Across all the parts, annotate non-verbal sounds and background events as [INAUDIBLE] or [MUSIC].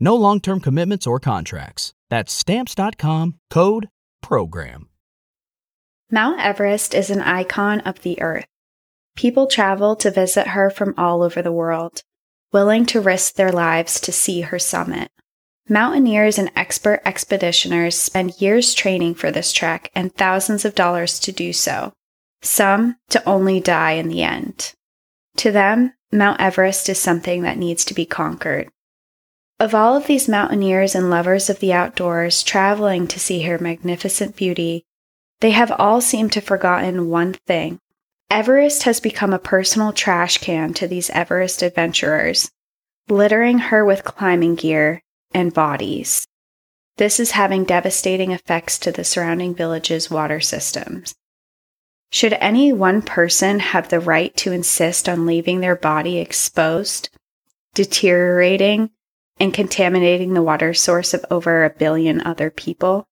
No long term commitments or contracts. That's Stamps.com code PROGRAM. Mount Everest is an icon of the earth. People travel to visit her from all over the world, willing to risk their lives to see her summit. Mountaineers and expert expeditioners spend years training for this trek and thousands of dollars to do so, some to only die in the end. To them, Mount Everest is something that needs to be conquered. Of all of these mountaineers and lovers of the outdoors traveling to see her magnificent beauty, they have all seemed to have forgotten one thing. Everest has become a personal trash can to these Everest adventurers, littering her with climbing gear and bodies. This is having devastating effects to the surrounding village's water systems. Should any one person have the right to insist on leaving their body exposed, deteriorating, and contaminating the water source of over a billion other people?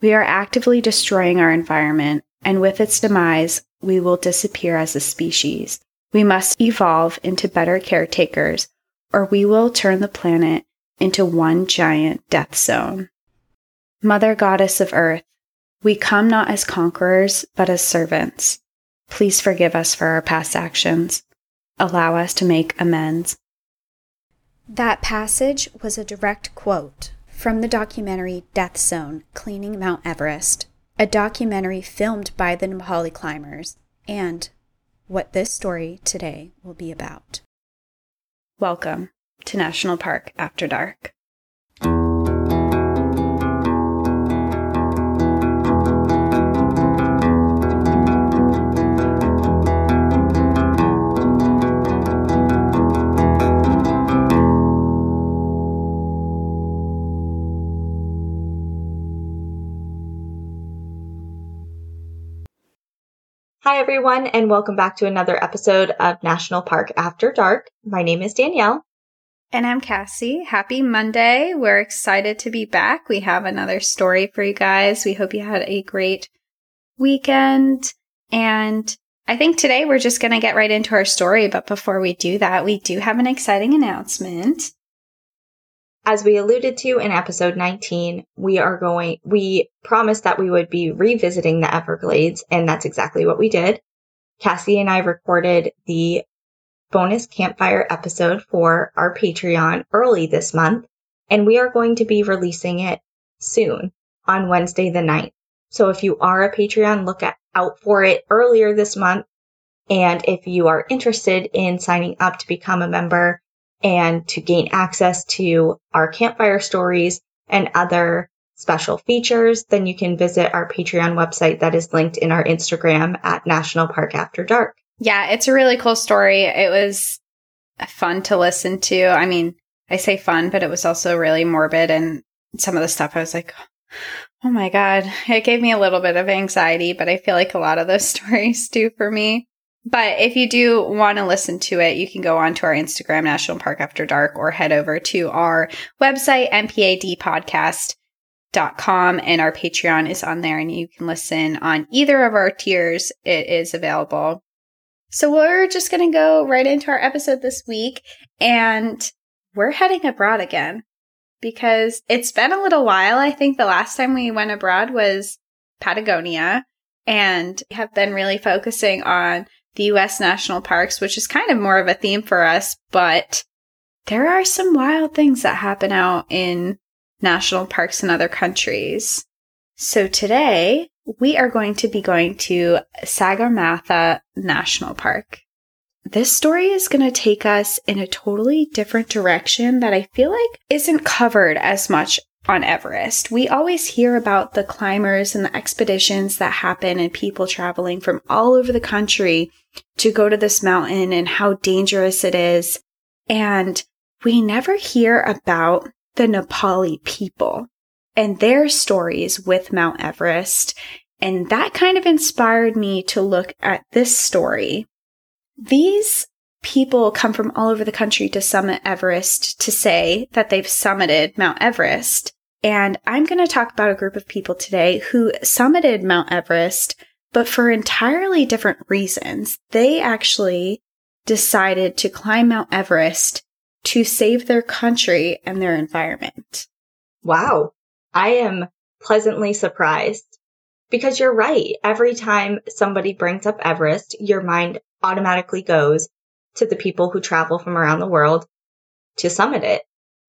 We are actively destroying our environment, and with its demise, we will disappear as a species. We must evolve into better caretakers, or we will turn the planet into one giant death zone. Mother Goddess of Earth, we come not as conquerors, but as servants. Please forgive us for our past actions. Allow us to make amends. That passage was a direct quote from the documentary Death Zone Cleaning Mount Everest, a documentary filmed by the Nepali climbers, and what this story today will be about. Welcome to National Park After Dark. Hi, everyone, and welcome back to another episode of National Park After Dark. My name is Danielle. And I'm Cassie. Happy Monday. We're excited to be back. We have another story for you guys. We hope you had a great weekend. And I think today we're just going to get right into our story. But before we do that, we do have an exciting announcement. As we alluded to in episode 19, we are going, we promised that we would be revisiting the Everglades, and that's exactly what we did. Cassie and I recorded the bonus campfire episode for our Patreon early this month, and we are going to be releasing it soon on Wednesday the 9th. So if you are a Patreon, look at, out for it earlier this month. And if you are interested in signing up to become a member, and to gain access to our campfire stories and other special features, then you can visit our Patreon website that is linked in our Instagram at National Park After Dark. Yeah, it's a really cool story. It was fun to listen to. I mean, I say fun, but it was also really morbid and some of the stuff I was like, oh my God, it gave me a little bit of anxiety, but I feel like a lot of those [LAUGHS] stories do for me. But if you do want to listen to it, you can go on to our Instagram, National Park After Dark, or head over to our website, npadpodcast.com, and our Patreon is on there, and you can listen on either of our tiers. It is available. So we're just going to go right into our episode this week, and we're heading abroad again because it's been a little while. I think the last time we went abroad was Patagonia, and have been really focusing on the US national parks, which is kind of more of a theme for us, but there are some wild things that happen out in national parks in other countries. So today we are going to be going to Sagarmatha National Park. This story is going to take us in a totally different direction that I feel like isn't covered as much on Everest. We always hear about the climbers and the expeditions that happen and people traveling from all over the country to go to this mountain and how dangerous it is. And we never hear about the Nepali people and their stories with Mount Everest. And that kind of inspired me to look at this story. These people come from all over the country to summit Everest to say that they've summited Mount Everest. And I'm going to talk about a group of people today who summited Mount Everest, but for entirely different reasons. They actually decided to climb Mount Everest to save their country and their environment. Wow. I am pleasantly surprised because you're right. Every time somebody brings up Everest, your mind automatically goes to the people who travel from around the world to summit it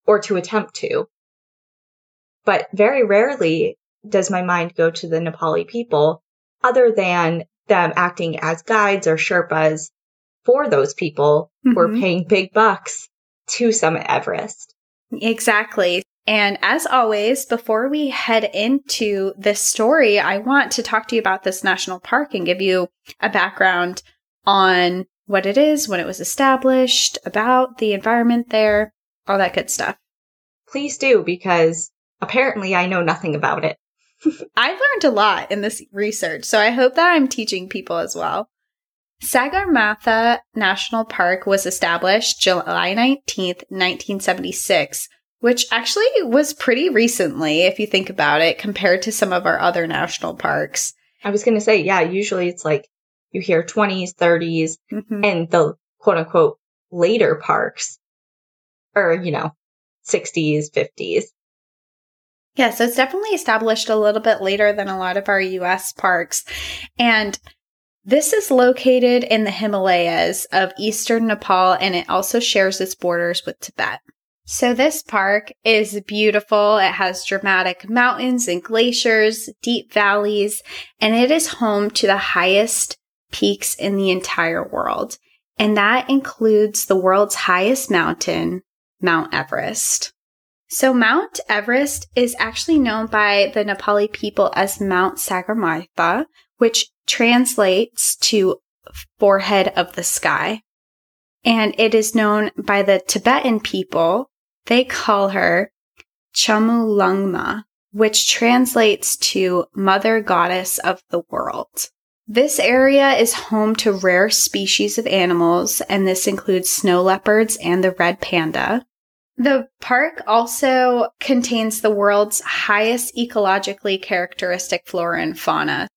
or to attempt to. But very rarely does my mind go to the Nepali people other than them acting as guides or Sherpas for those people mm-hmm. who are mm-hmm. paying big bucks to summit Everest. Exactly. And as always, before we head into this story, I want to talk to you about this national park and give you a background on what it is, when it was established, about the environment there, all that good stuff. Please do, because apparently I know nothing about it. [LAUGHS] I've learned a lot in this research, so I hope that I'm teaching people as well. Sagarmatha National Park was established July 19th, 1976, which actually was pretty recently, if you think about it, compared to some of our other national parks. I was going to say, yeah, usually it's like you hear 20s, 30s, mm-hmm. and the quote unquote later parks or, you know, 60s, 50s. Yeah, so it's definitely established a little bit later than a lot of our US parks. And this is located in the Himalayas of eastern Nepal and it also shares its borders with Tibet. So this park is beautiful. It has dramatic mountains and glaciers, deep valleys, and it is home to the highest peaks in the entire world. And that includes the world's highest mountain, Mount Everest. So Mount Everest is actually known by the Nepali people as Mount Sagarmatha, which translates to forehead of the sky. And it is known by the Tibetan people. They call her Chomolungma, which translates to Mother Goddess of the World. This area is home to rare species of animals, and this includes snow leopards and the red panda. The park also contains the world's highest ecologically characteristic flora and fauna.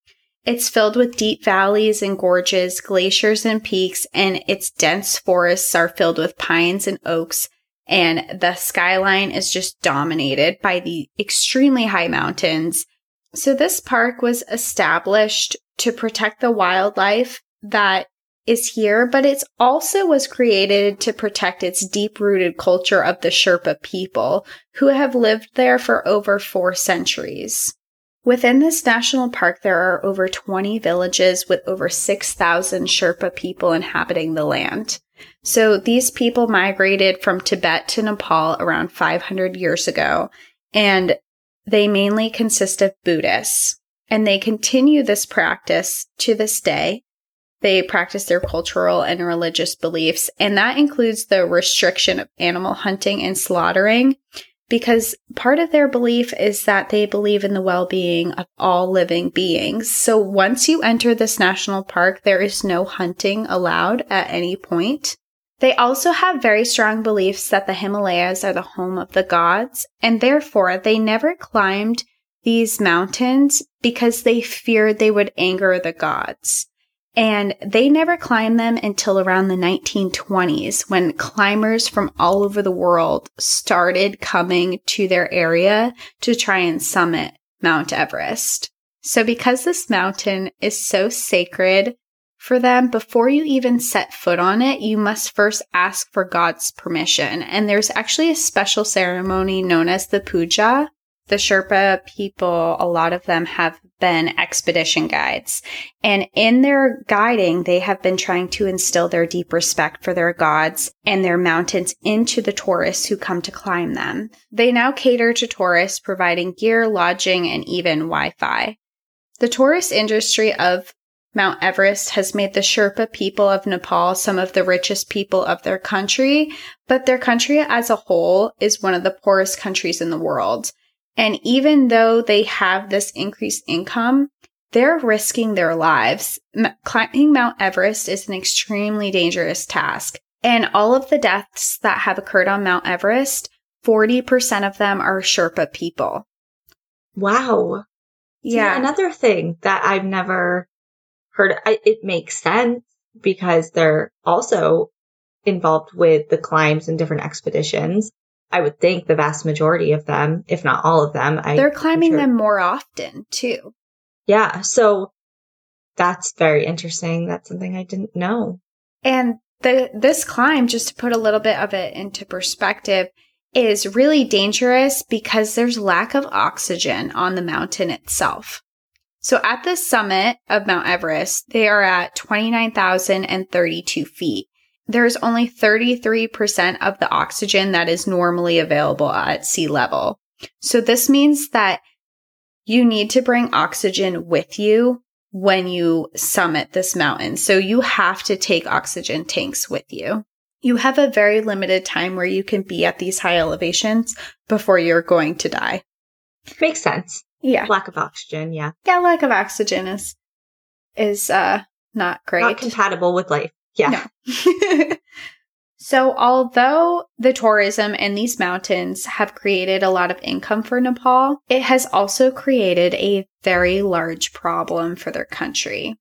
It's filled with deep valleys and gorges, glaciers and peaks, and its dense forests are filled with pines and oaks. And the skyline is just dominated by the extremely high mountains. So this park was established to protect the wildlife that is here, but it also was created to protect its deep rooted culture of the Sherpa people who have lived there for over four centuries. Within this national park, there are over 20 villages with over 6,000 Sherpa people inhabiting the land. So these people migrated from Tibet to Nepal around 500 years ago, and they mainly consist of Buddhists and they continue this practice to this day. They practice their cultural and religious beliefs, and that includes the restriction of animal hunting and slaughtering, because part of their belief is that they believe in the well being of all living beings. So once you enter this national park, there is no hunting allowed at any point. They also have very strong beliefs that the Himalayas are the home of the gods, and therefore they never climbed these mountains because they feared they would anger the gods. And they never climbed them until around the 1920s when climbers from all over the world started coming to their area to try and summit Mount Everest. So because this mountain is so sacred for them, before you even set foot on it, you must first ask for God's permission. And there's actually a special ceremony known as the puja the Sherpa people, a lot of them have been expedition guides. And in their guiding, they have been trying to instill their deep respect for their gods and their mountains into the tourists who come to climb them. They now cater to tourists, providing gear, lodging, and even Wi Fi. The tourist industry of Mount Everest has made the Sherpa people of Nepal some of the richest people of their country, but their country as a whole is one of the poorest countries in the world. And even though they have this increased income, they're risking their lives. M- climbing Mount Everest is an extremely dangerous task. And all of the deaths that have occurred on Mount Everest, 40% of them are Sherpa people. Wow. Yeah. Another thing that I've never heard, I, it makes sense because they're also involved with the climbs and different expeditions. I would think the vast majority of them, if not all of them, I, They're climbing sure. them more often too. Yeah. So that's very interesting. That's something I didn't know. And the this climb, just to put a little bit of it into perspective, is really dangerous because there's lack of oxygen on the mountain itself. So at the summit of Mount Everest, they are at 29,032 feet there's only 33% of the oxygen that is normally available at sea level. So this means that you need to bring oxygen with you when you summit this mountain. So you have to take oxygen tanks with you. You have a very limited time where you can be at these high elevations before you're going to die. Makes sense. Yeah. Lack of oxygen, yeah. Yeah, lack of oxygen is is uh not great. Not compatible with life. Yeah. No. [LAUGHS] so, although the tourism in these mountains have created a lot of income for Nepal, it has also created a very large problem for their country,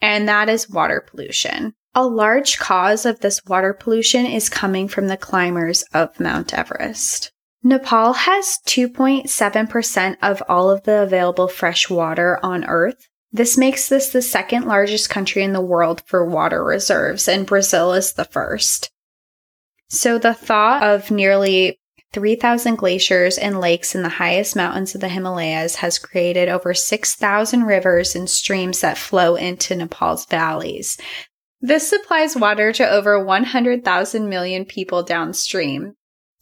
and that is water pollution. A large cause of this water pollution is coming from the climbers of Mount Everest. Nepal has 2.7% of all of the available fresh water on Earth, this makes this the second largest country in the world for water reserves, and Brazil is the first. So the thought of nearly 3,000 glaciers and lakes in the highest mountains of the Himalayas has created over 6,000 rivers and streams that flow into Nepal's valleys. This supplies water to over 100,000 million people downstream.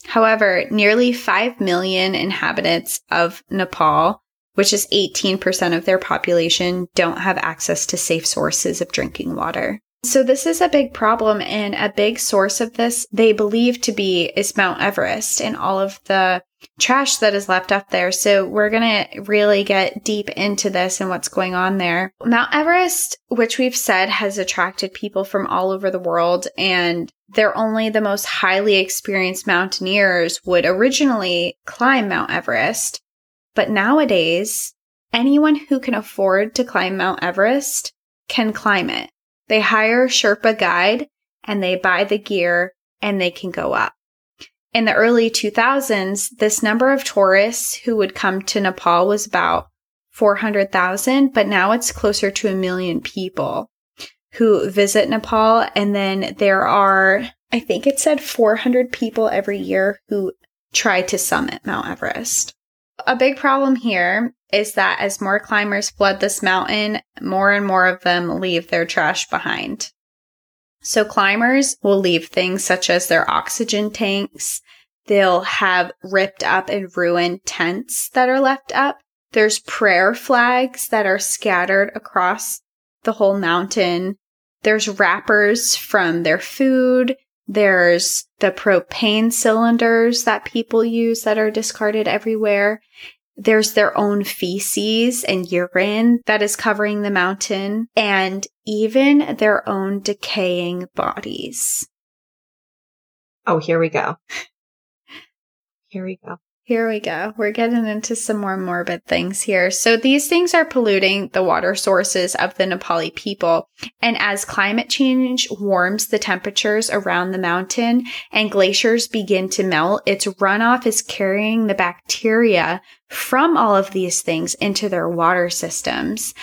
However, nearly 5 million inhabitants of Nepal which is 18% of their population, don't have access to safe sources of drinking water. So this is a big problem and a big source of this they believe to be is Mount Everest and all of the trash that is left up there. So we're going to really get deep into this and what's going on there. Mount Everest, which we've said has attracted people from all over the world and they're only the most highly experienced mountaineers would originally climb Mount Everest. But nowadays, anyone who can afford to climb Mount Everest can climb it. They hire a Sherpa guide and they buy the gear and they can go up. In the early 2000s, this number of tourists who would come to Nepal was about 400,000, but now it's closer to a million people who visit Nepal. And then there are, I think it said 400 people every year who try to summit Mount Everest. A big problem here is that as more climbers flood this mountain, more and more of them leave their trash behind. So climbers will leave things such as their oxygen tanks. They'll have ripped up and ruined tents that are left up. There's prayer flags that are scattered across the whole mountain. There's wrappers from their food. There's the propane cylinders that people use that are discarded everywhere. There's their own feces and urine that is covering the mountain, and even their own decaying bodies. Oh, here we go. Here we go. Here we go. We're getting into some more morbid things here. So these things are polluting the water sources of the Nepali people. And as climate change warms the temperatures around the mountain and glaciers begin to melt, its runoff is carrying the bacteria from all of these things into their water systems.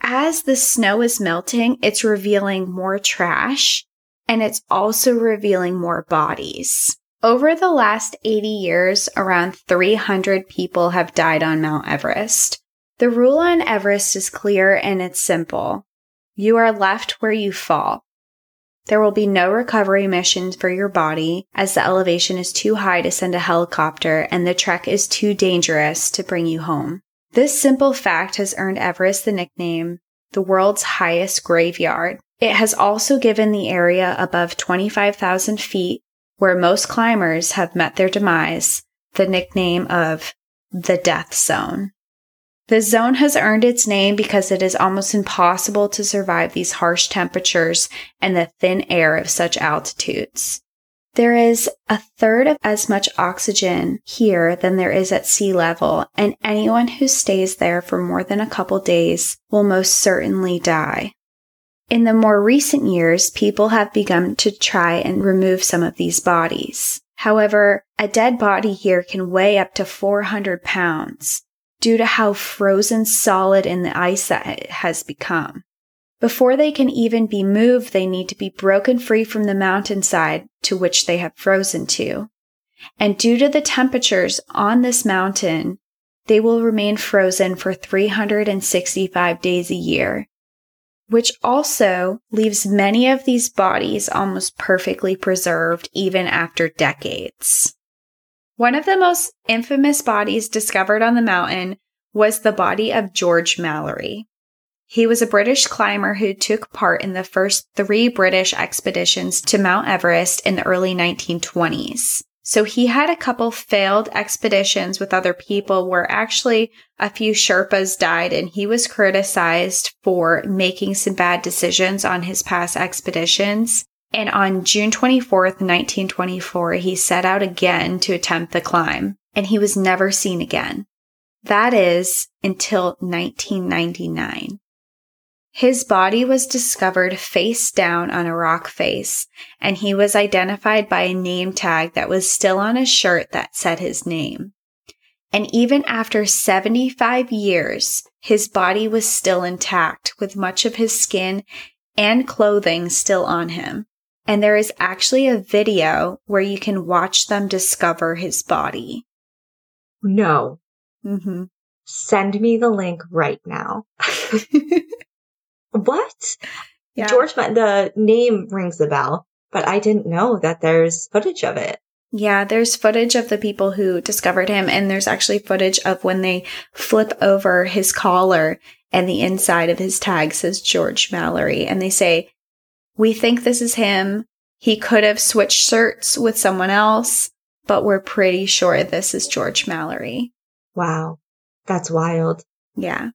As the snow is melting, it's revealing more trash and it's also revealing more bodies. Over the last 80 years, around 300 people have died on Mount Everest. The rule on Everest is clear and it's simple. You are left where you fall. There will be no recovery missions for your body as the elevation is too high to send a helicopter and the trek is too dangerous to bring you home. This simple fact has earned Everest the nickname the world's highest graveyard. It has also given the area above 25,000 feet, where most climbers have met their demise, the nickname of the death zone. The zone has earned its name because it is almost impossible to survive these harsh temperatures and the thin air of such altitudes. There is a third of as much oxygen here than there is at sea level, and anyone who stays there for more than a couple days will most certainly die. In the more recent years, people have begun to try and remove some of these bodies. However, a dead body here can weigh up to 400 pounds due to how frozen solid in the ice that it has become. Before they can even be moved, they need to be broken free from the mountainside to which they have frozen to. And due to the temperatures on this mountain, they will remain frozen for 365 days a year, which also leaves many of these bodies almost perfectly preserved even after decades. One of the most infamous bodies discovered on the mountain was the body of George Mallory. He was a British climber who took part in the first three British expeditions to Mount Everest in the early 1920s. So he had a couple failed expeditions with other people where actually a few Sherpas died and he was criticized for making some bad decisions on his past expeditions. And on June 24th, 1924, he set out again to attempt the climb and he was never seen again. That is until 1999. His body was discovered face down on a rock face, and he was identified by a name tag that was still on a shirt that said his name. And even after 75 years, his body was still intact with much of his skin and clothing still on him. And there is actually a video where you can watch them discover his body. No. Mm-hmm. Send me the link right now. [LAUGHS] What? Yeah. George, the name rings a bell, but I didn't know that there's footage of it. Yeah, there's footage of the people who discovered him, and there's actually footage of when they flip over his collar and the inside of his tag says George Mallory. And they say, We think this is him. He could have switched shirts with someone else, but we're pretty sure this is George Mallory. Wow. That's wild. Yeah.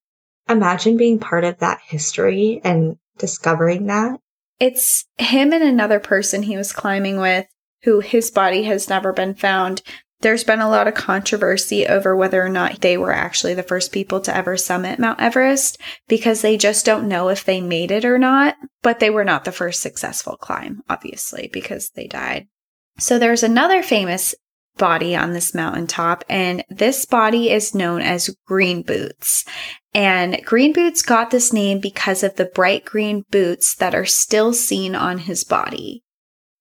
Imagine being part of that history and discovering that. It's him and another person he was climbing with who his body has never been found. There's been a lot of controversy over whether or not they were actually the first people to ever summit Mount Everest because they just don't know if they made it or not. But they were not the first successful climb, obviously, because they died. So there's another famous body on this mountaintop, and this body is known as Green Boots. And Green Boots got this name because of the bright green boots that are still seen on his body.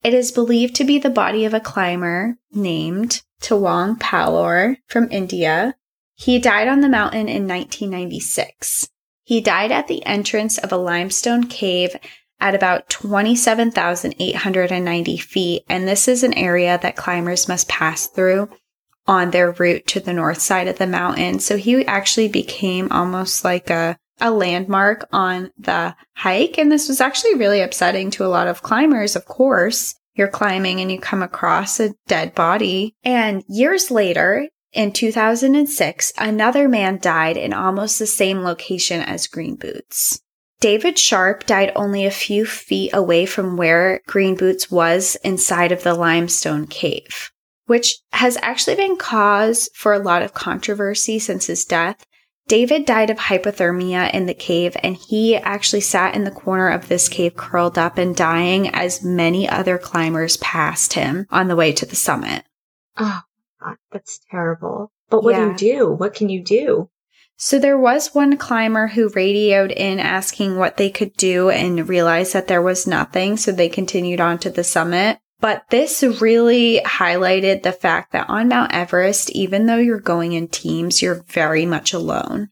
It is believed to be the body of a climber named Tsewang Paljor from India. He died on the mountain in 1996. He died at the entrance of a limestone cave at about 27,890 feet, and this is an area that climbers must pass through on their route to the north side of the mountain. So he actually became almost like a, a landmark on the hike. And this was actually really upsetting to a lot of climbers, of course. You're climbing and you come across a dead body. And years later, in 2006, another man died in almost the same location as Green Boots. David Sharp died only a few feet away from where Green Boots was inside of the limestone cave which has actually been cause for a lot of controversy since his death. David died of hypothermia in the cave, and he actually sat in the corner of this cave curled up and dying as many other climbers passed him on the way to the summit. Oh, God, that's terrible. But what Yeah. do you do? What can you do? So there was one climber who radioed in asking what they could do and realized that there was nothing, so they continued on to the summit. But this really highlighted the fact that on Mount Everest, even though you're going in teams, you're very much alone.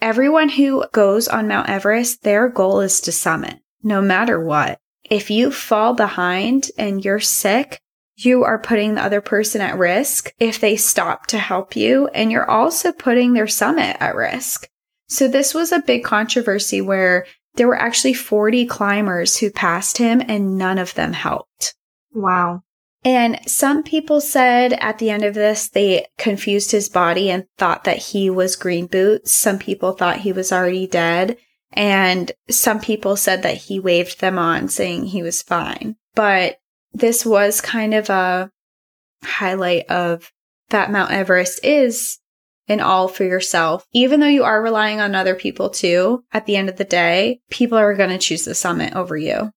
Everyone who goes on Mount Everest, their goal is to summit, no matter what. If you fall behind and you're sick, you are putting the other person at risk if they stop to help you, and you're also putting their summit at risk. So, this was a big controversy where there were actually 40 climbers who passed him, and none of them helped. Wow. And some people said at the end of this, they confused his body and thought that he was Green Boots. Some people thought he was already dead. And some people said that he waved them on, saying he was fine. But this was kind of a highlight of that Mount Everest is an all for yourself. Even though you are relying on other people too, at the end of the day, people are going to choose the summit over you.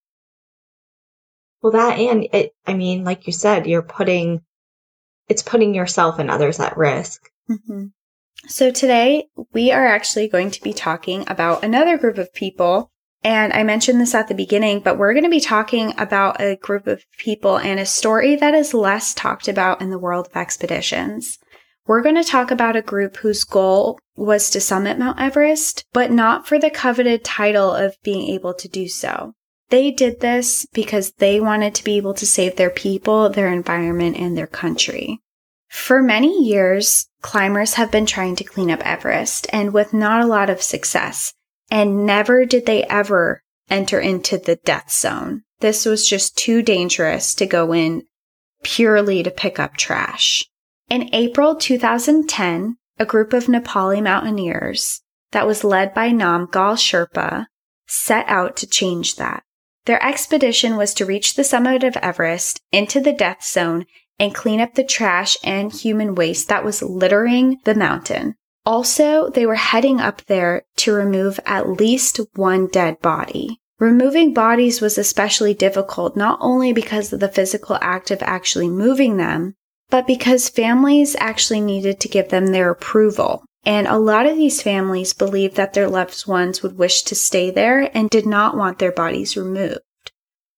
Well, that and it, I mean, like you said, you're putting, it's putting yourself and others at risk. Mm-hmm. So today we are actually going to be talking about another group of people. And I mentioned this at the beginning, but we're going to be talking about a group of people and a story that is less talked about in the world of expeditions. We're going to talk about a group whose goal was to summit Mount Everest, but not for the coveted title of being able to do so. They did this because they wanted to be able to save their people, their environment, and their country. For many years, climbers have been trying to clean up Everest and with not a lot of success. And never did they ever enter into the death zone. This was just too dangerous to go in purely to pick up trash. In April 2010, a group of Nepali mountaineers that was led by Namgyal Sherpa set out to change that. Their expedition was to reach the summit of Everest, into the death zone, and clean up the trash and human waste that was littering the mountain. Also, they were heading up there to remove at least one dead body. Removing bodies was especially difficult not only because of the physical act of actually moving them, but because families actually needed to give them their approval. And a lot of these families believed that their loved ones would wish to stay there and did not want their bodies removed.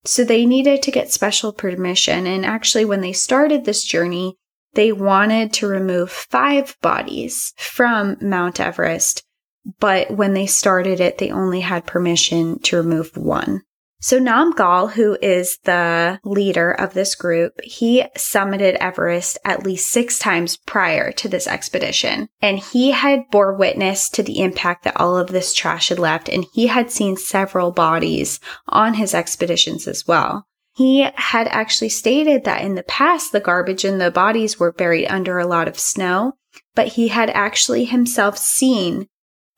So they needed to get special permission. And actually, when they started this journey, they wanted to remove five bodies from Mount Everest. But when they started it, they only had permission to remove one. So Namgyal, who is the leader of this group, he summited Everest at least six times prior to this expedition. And he had bore witness to the impact that all of this trash had left. And he had seen several bodies on his expeditions as well. He had actually stated that in the past, the garbage and the bodies were buried under a lot of snow, but he had actually himself seen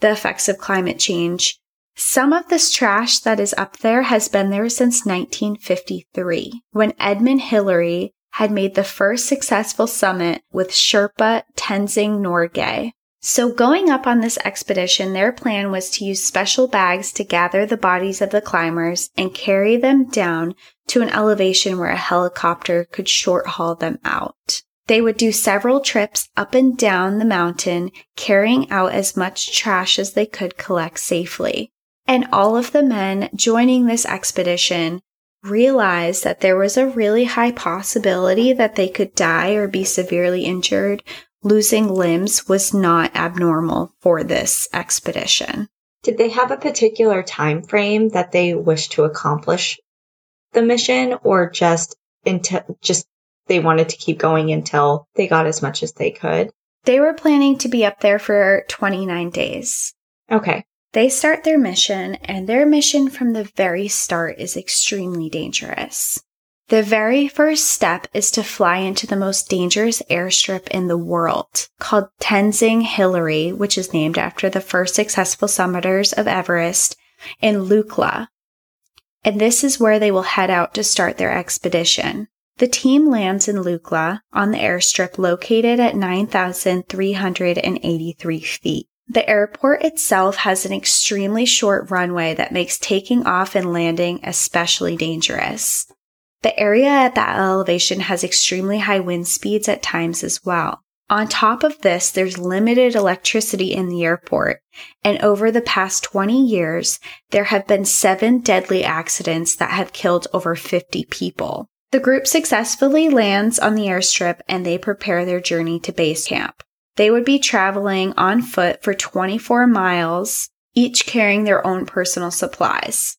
the effects of climate change some of this trash that is up there has been there since 1953, when Edmund Hillary had made the first successful summit with Sherpa Tenzing Norgay. So going up on this expedition, their plan was to use special bags to gather the bodies of the climbers and carry them down to an elevation where a helicopter could short haul them out. They would do several trips up and down the mountain, carrying out as much trash as they could collect safely. And all of the men joining this expedition realized that there was a really high possibility that they could die or be severely injured. Losing limbs was not abnormal for this expedition. Did they have a particular time frame that they wished to accomplish the mission or just until just they wanted to keep going until they got as much as they could? They were planning to be up there for 29 days. Okay. They start their mission, and their mission from the very start is extremely dangerous. The very first step is to fly into the most dangerous airstrip in the world, called Tenzing Hillary, which is named after the first successful summiters of Everest, in Lukla. And this is where they will head out to start their expedition. The team lands in Lukla on the airstrip located at 9,383 feet. The airport itself has an extremely short runway that makes taking off and landing especially dangerous. The area at that elevation has extremely high wind speeds at times as well. On top of this, there's limited electricity in the airport, and over the past 20 years, there have been seven deadly accidents that have killed over 50 people. The group successfully lands on the airstrip and they prepare their journey to base camp. They would be traveling on foot for 24 miles, each carrying their own personal supplies.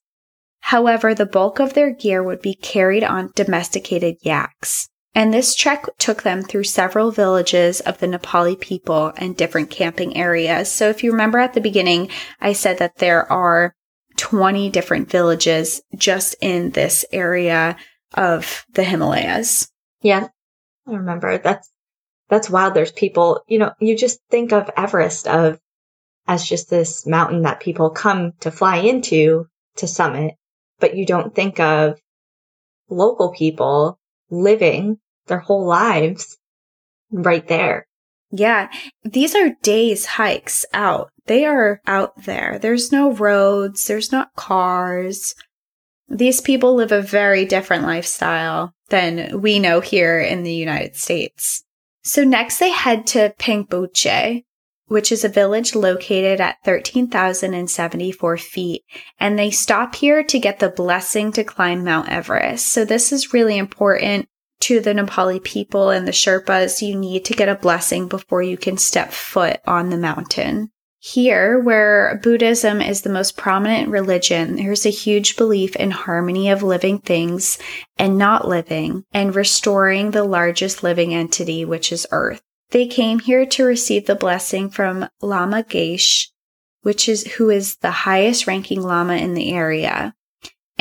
However, the bulk of their gear would be carried on domesticated yaks. And this trek took them through several villages of the Nepali people and different camping areas. So if you remember at the beginning, I said that there are 20 different villages just in this area of the Himalayas. Yeah. I remember that's that's wild. There's people, you know, you just think of Everest of as just this mountain that people come to fly into to summit, but you don't think of local people living their whole lives right there. Yeah. These are days hikes out. They are out there. There's no roads. There's not cars. These people live a very different lifestyle than we know here in the United States. So next they head to Pangboche, which is a village located at 13,074 feet. And they stop here to get the blessing to climb Mount Everest. So this is really important to the Nepali people and the Sherpas, you need to get a blessing before you can step foot on the mountain. Here, where Buddhism is the most prominent religion, there's a huge belief in harmony of living things and not living and restoring the largest living entity, which is Earth. They came here to receive the blessing from Lama Geshe, which is who is the highest ranking Lama in the area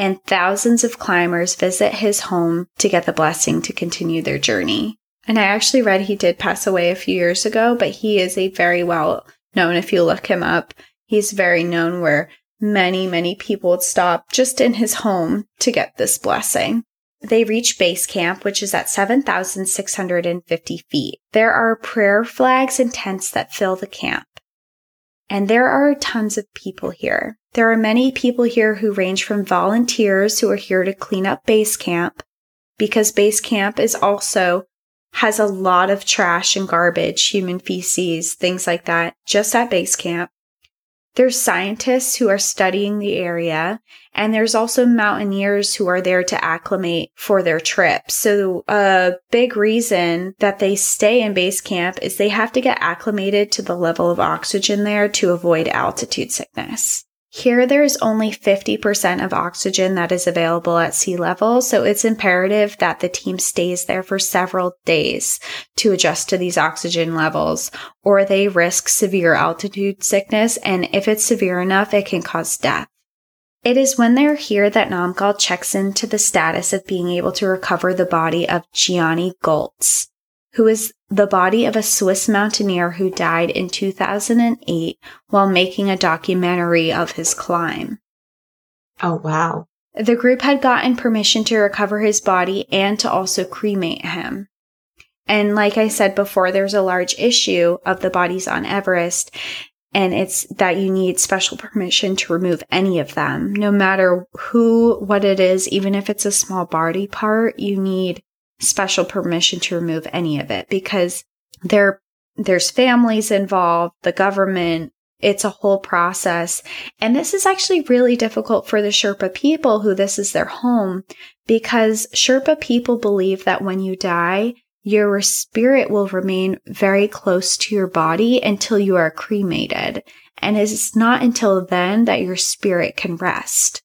and thousands of climbers visit his home to get the blessing to continue their journey. And I actually read he did pass away a few years ago, but he is a very well known, if you look him up, he's very known where many, many people would stop just in his home to get this blessing. They reach base camp, which is at 7,650 feet. There are prayer flags and tents that fill the camp. And there are tons of people here. There are many people here who range from volunteers who are here to clean up base camp because base camp is also has a lot of trash and garbage, human feces, things like that, just at base camp. There's scientists who are studying the area, and there's also mountaineers who are there to acclimate for their trip. So a big reason that they stay in base camp is they have to get acclimated to the level of oxygen there to avoid altitude sickness. Here, there's only 50% of oxygen that is available at sea level, so it's imperative that the team stays there for several days to adjust to these oxygen levels, or they risk severe altitude sickness, and if it's severe enough, it can cause death. It is when they're here that Namgyal checks into the status of being able to recover the body of Gianni Goltz, who is the body of a Swiss mountaineer who died in 2008 while making a documentary of his climb. Oh, wow. The group had gotten permission to recover his body and to also cremate him. And like I said before, there's a large issue of the bodies on Everest, and it's that you need special permission to remove any of them. No matter who, what it is, even if it's a small body part, you need special permission to remove any of it because there there's families involved, the government, it's a whole process. And this is actually really difficult for the Sherpa people who this is their home because Sherpa people believe that when you die, your spirit will remain very close to your body until you are cremated. And it's not until then that your spirit can rest.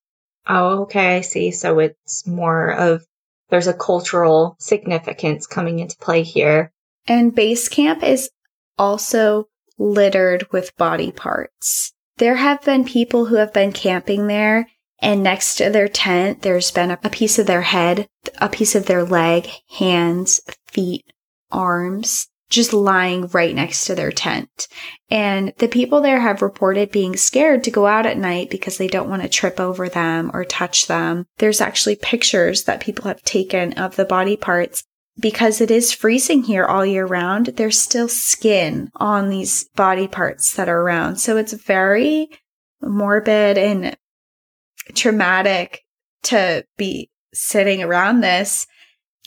Oh, okay. I see. So it's more of there's a cultural significance coming into play here. And base camp is also littered with body parts. There have been people who have been camping there and next to their tent, there's been a piece of their head, a piece of their leg, hands, feet, arms, just lying right next to their tent. And the people there have reported being scared to go out at night because they don't want to trip over them or touch them. There's actually pictures that people have taken of the body parts. Because it is freezing here all year round, there's still skin on these body parts that are around. So it's very morbid and traumatic to be sitting around this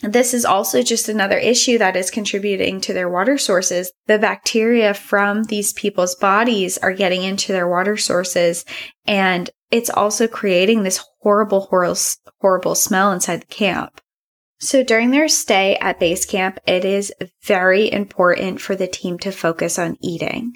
this is also just another issue that is contributing to their water sources. The bacteria from these people's bodies are getting into their water sources and it's also creating this horrible, horrible, horrible smell inside the camp. So during their stay at base camp, it is very important for the team to focus on eating.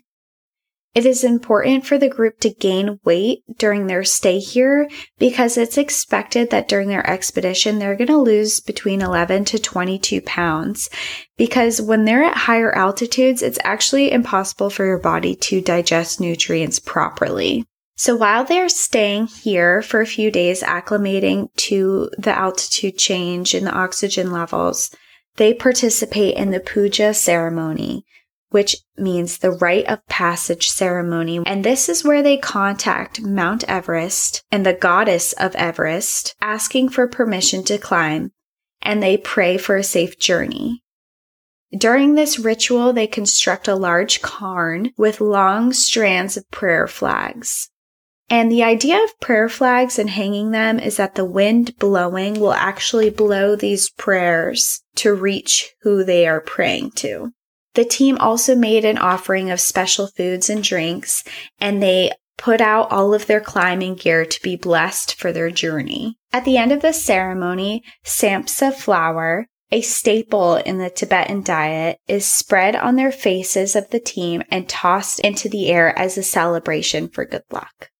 It is important for the group to gain weight during their stay here because it's expected that during their expedition, they're going to lose between 11 to 22 pounds. Because when they're at higher altitudes, it's actually impossible for your body to digest nutrients properly. So while they're staying here for a few days, acclimating to the altitude change and the oxygen levels, they participate in the puja ceremony, which means the rite of passage ceremony. And this is where they contact Mount Everest and the goddess of Everest, asking for permission to climb, and they pray for a safe journey. During this ritual, they construct a large cairn with long strands of prayer flags. And the idea of prayer flags and hanging them is that the wind blowing will actually blow these prayers to reach who they are praying to. The team also made an offering of special foods and drinks, and they put out all of their climbing gear to be blessed for their journey. At the end of the ceremony, tsampa flour, a staple in the Tibetan diet, is spread on their faces of the team and tossed into the air as a celebration for good luck.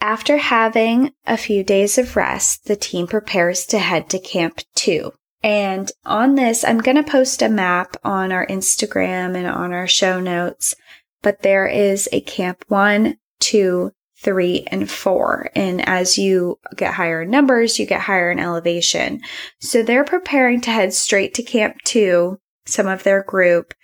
After having a few days of rest, the team prepares to head to Camp 2, and on this, I'm going to post a map on our Instagram and on our show notes. But there is a camp one, two, three, and four. And as you get higher in numbers, you get higher in elevation. So they're preparing to head straight to camp two, some of their group,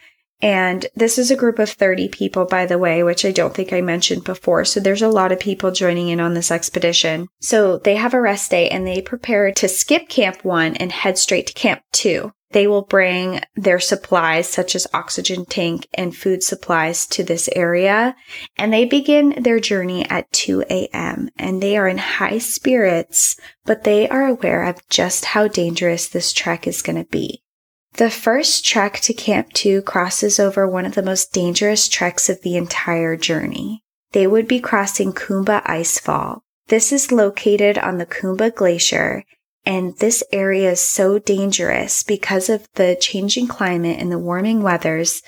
and this is a group of 30 people, by the way, which I don't think I mentioned before. So there's a lot of people joining in on this expedition. So they have a rest day and they prepare to skip camp one and head straight to camp two. They will bring their supplies, such as oxygen tank and food supplies to this area. And they begin their journey at 2 a.m. and they are in high spirits, but they are aware of just how dangerous this trek is going to be. The first trek to Camp 2 crosses over one of the most dangerous treks of the entire journey. They would be crossing Khumbu Icefall. This is located on the Khumbu Glacier, and this area is so dangerous because of the changing climate and the warming weathers.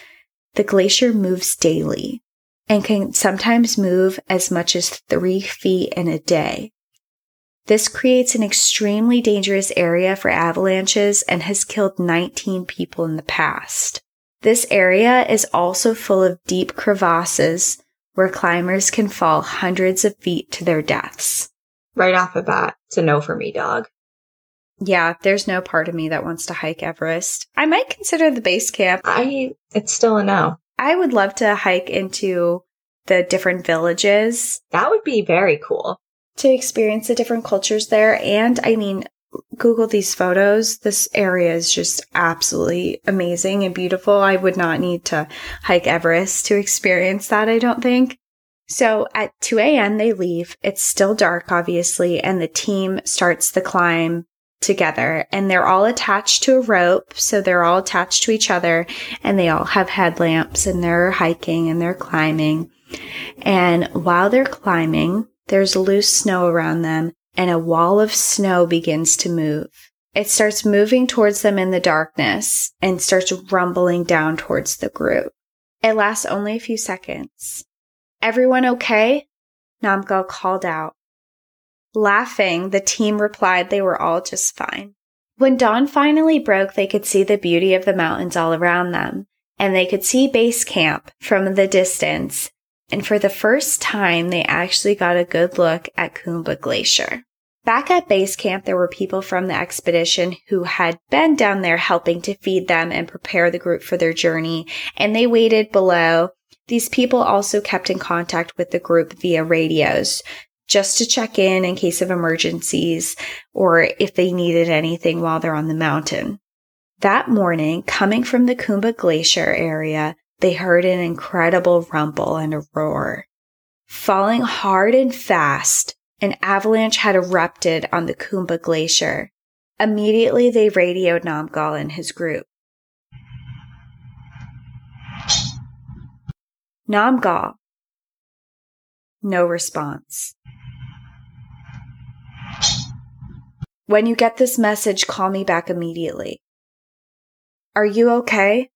The glacier moves daily and can sometimes move as much as three feet in a day. This creates an extremely dangerous area for avalanches and has killed 19 people in the past. This area is also full of deep crevasses where climbers can fall hundreds of feet to their deaths. Right off the bat, it's a no for me, dog. Yeah, there's no part of me that wants to hike Everest. I might consider the base camp. I it's still a no. I would love to hike into the different villages. That would be very cool to experience the different cultures there. And I mean, Google these photos. This area is just absolutely amazing and beautiful. I would not need to hike Everest to experience that, I don't think. So at 2 a.m., they leave. It's still dark, obviously, and the team starts the climb together and they're all attached to a rope. So they're all attached to each other and they all have headlamps and they're hiking and they're climbing. And while they're climbing, there's loose snow around them, and a wall of snow begins to move. It starts moving towards them in the darkness and starts rumbling down towards the group. It lasts only a few seconds. Everyone okay? Namgyal called out. Laughing, the team replied they were all just fine. When dawn finally broke, they could see the beauty of the mountains all around them, and they could see base camp from the distance and for the first time, they actually got a good look at Khumbu Glacier. Back at base camp, there were people from the expedition who had been down there helping to feed them and prepare the group for their journey, and they waited below. These people also kept in contact with the group via radios just to check in in case of emergencies or if they needed anything while they're on the mountain. That morning, coming from the Khumbu Glacier area, they heard an incredible rumble and a roar. Falling hard and fast, an avalanche had erupted on the Khumbu Glacier. Immediately, they radioed Namgyal and his group. Namgyal. No response. When you get this message, call me back immediately. Are you okay?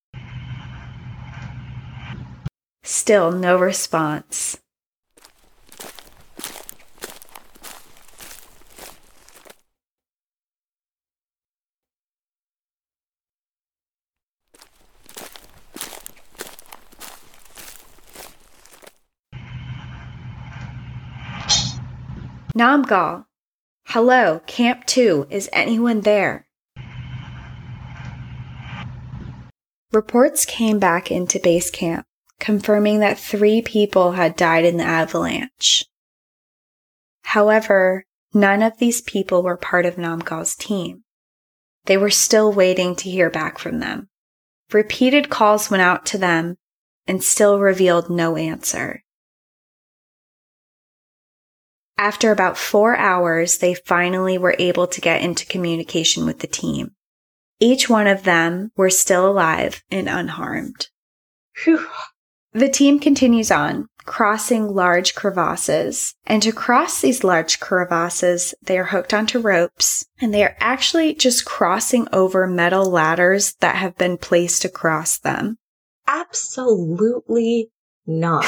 Still no response. Namgyal. Hello, Camp 2. Is anyone there? Reports came back into base camp, confirming that three people had died in the avalanche. However, none of these people were part of Namgyal's team. They were still waiting to hear back from them. Repeated calls went out to them and still revealed no answer. After about four hours, they finally were able to get into communication with the team. Each one of them were still alive and unharmed. Whew. The team continues on, crossing large crevasses. And to cross these large crevasses, they are hooked onto ropes and they are actually just crossing over metal ladders that have been placed across them. Absolutely not.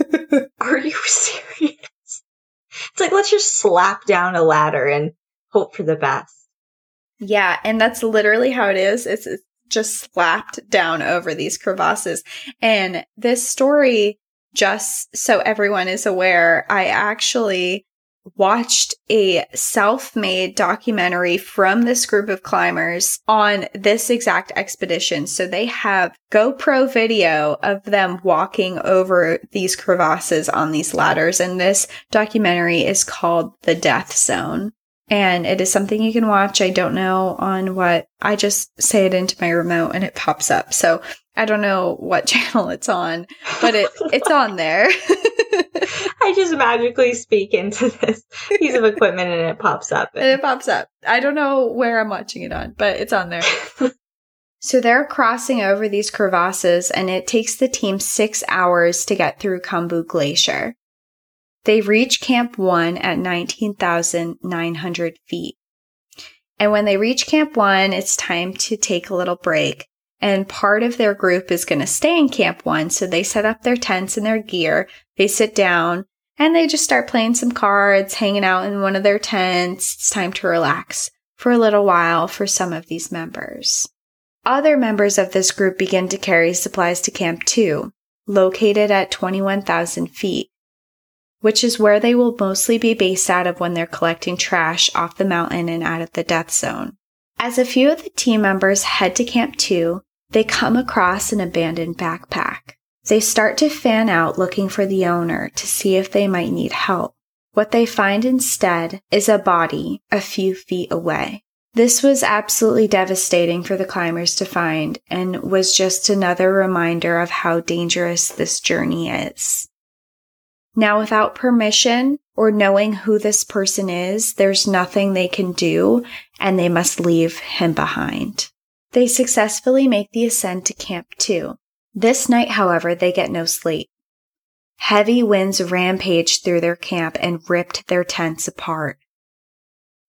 [LAUGHS] Are you serious? It's like, let's just slap down a ladder and hope for the best. Yeah, and that's literally how it is. It's, just slapped down over these crevasses. And this story, just so everyone is aware, I actually watched a self-made documentary from this group of climbers on this exact expedition. So they have GoPro video of them walking over these crevasses on these ladders. And this documentary is called The Death Zone and it is something you can watch. I don't know on what, I just say it into my remote and it pops up. So I don't know what [LAUGHS] channel it's on, but it, it's on there. [LAUGHS] I just magically speak into this piece of equipment and it pops up. And it pops up. I don't know where I'm watching it on, but it's on there. [LAUGHS] so they're crossing over these crevasses and it takes the team six hours to get through Khumbu Glacier. They reach Camp 1 at 19,900 feet. And when they reach Camp 1, it's time to take a little break. And part of their group is going to stay in Camp 1. So they set up their tents and their gear. They sit down and they just start playing some cards, hanging out in one of their tents. It's time to relax for a little while for some of these members. Other members of this group begin to carry supplies to Camp 2, located at 21,000 feet which is where they will mostly be based out of when they're collecting trash off the mountain and out of the death zone. As a few of the team members head to Camp 2, they come across an abandoned backpack. They start to fan out looking for the owner to see if they might need help. What they find instead is a body a few feet away. This was absolutely devastating for the climbers to find and was just another reminder of how dangerous this journey is. Now, without permission or knowing who this person is, there's nothing they can do and they must leave him behind. They successfully make the ascent to Camp 2. This night, however, they get no sleep. Heavy winds rampaged through their camp and ripped their tents apart.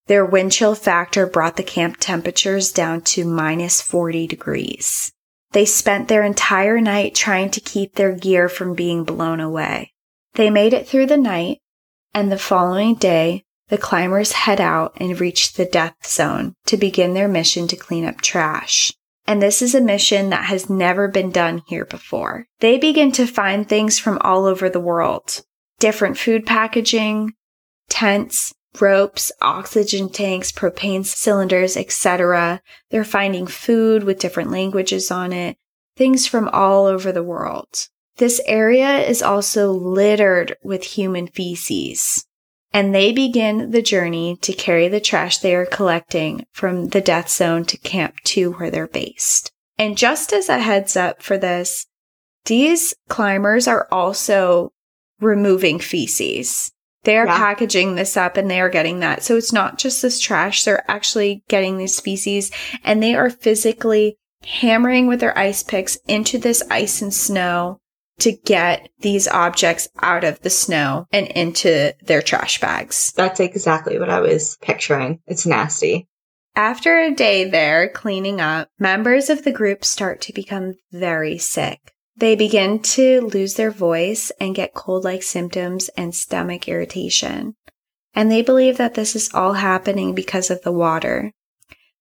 Their wind chill factor brought the camp temperatures down to minus 40 degrees. They spent their entire night trying to keep their gear from being blown away. They made it through the night, and the following day, the climbers head out and reach the death zone to begin their mission to clean up trash. And this is a mission that has never been done here before. They begin to find things from all over the world. Different food packaging, tents, ropes, oxygen tanks, propane cylinders, etc. They're finding food with different languages on it, things from all over the world. This area is also littered with human feces, and they begin the journey to carry the trash they are collecting from the death zone to Camp 2 where they're based. And just as a heads up for this, these climbers are also removing feces. They are yeah. packaging this up and they are getting that. So it's not just this trash. They're actually getting these feces and they are physically hammering with their ice picks into this ice and snow to get these objects out of the snow and into their trash bags. That's exactly what I was picturing. It's nasty. After a day there cleaning up, members of the group start to become very sick. They begin to lose their voice and get cold like symptoms and stomach irritation. And they believe that this is all happening because of the water.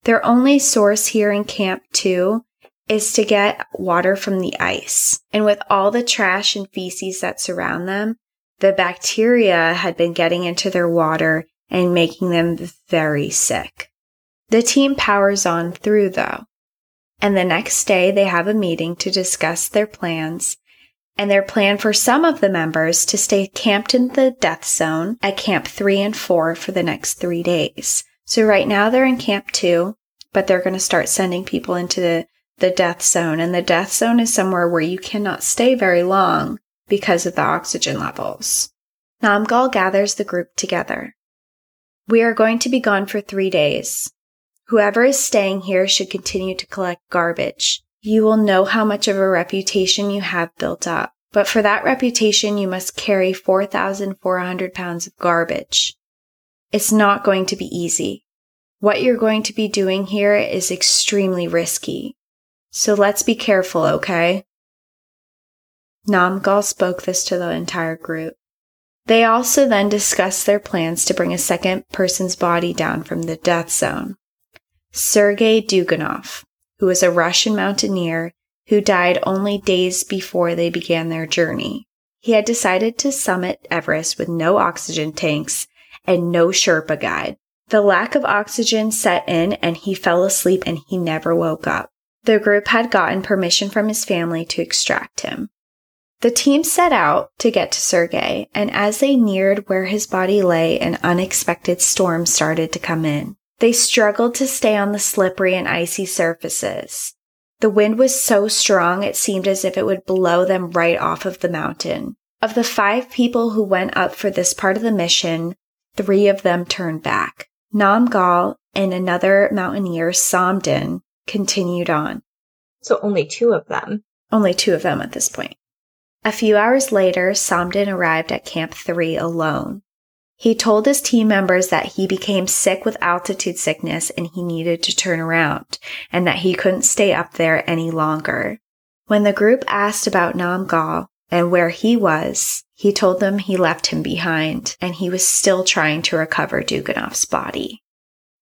Their only source here in Camp 2 is to get water from the ice. And with all the trash and feces that surround them, the bacteria had been getting into their water and making them very sick. The team powers on through though. And the next day they have a meeting to discuss their plans and their plan for some of the members to stay camped in the death zone at camp three and four for the next three days. So right now they're in camp two, but they're going to start sending people into the, the death zone. And the death zone is somewhere where you cannot stay very long because of the oxygen levels. Namgyal gathers the group together. We are going to be gone for three days. Whoever is staying here should continue to collect garbage. You will know how much of a reputation you have built up. But for that reputation, you must carry 4,400 pounds of garbage. It's not going to be easy. What you're going to be doing here is extremely risky. So let's be careful, okay? Namgyal spoke this to the entire group. They also then discussed their plans to bring a second person's body down from the death zone. Sergei Duganov, who was a Russian mountaineer who died only days before they began their journey. He had decided to summit Everest with no oxygen tanks and no Sherpa guide. The lack of oxygen set in and he fell asleep and he never woke up. The group had gotten permission from his family to extract him. The team set out to get to Sergei, and as they neared where his body lay, an unexpected storm started to come in. They struggled to stay on the slippery and icy surfaces. The wind was so strong it seemed as if it would blow them right off of the mountain. Of the five people who went up for this part of the mission, three of them turned back. Namgyal and another mountaineer, Samdin, continued on. So only two of them. Only two of them at this point. A few hours later, Samdin arrived at Camp 3 alone. He told his team members that he became sick with altitude sickness and he needed to turn around and that he couldn't stay up there any longer. When the group asked about Namgyal and where he was, he told them he left him behind and he was still trying to recover Duganov's body.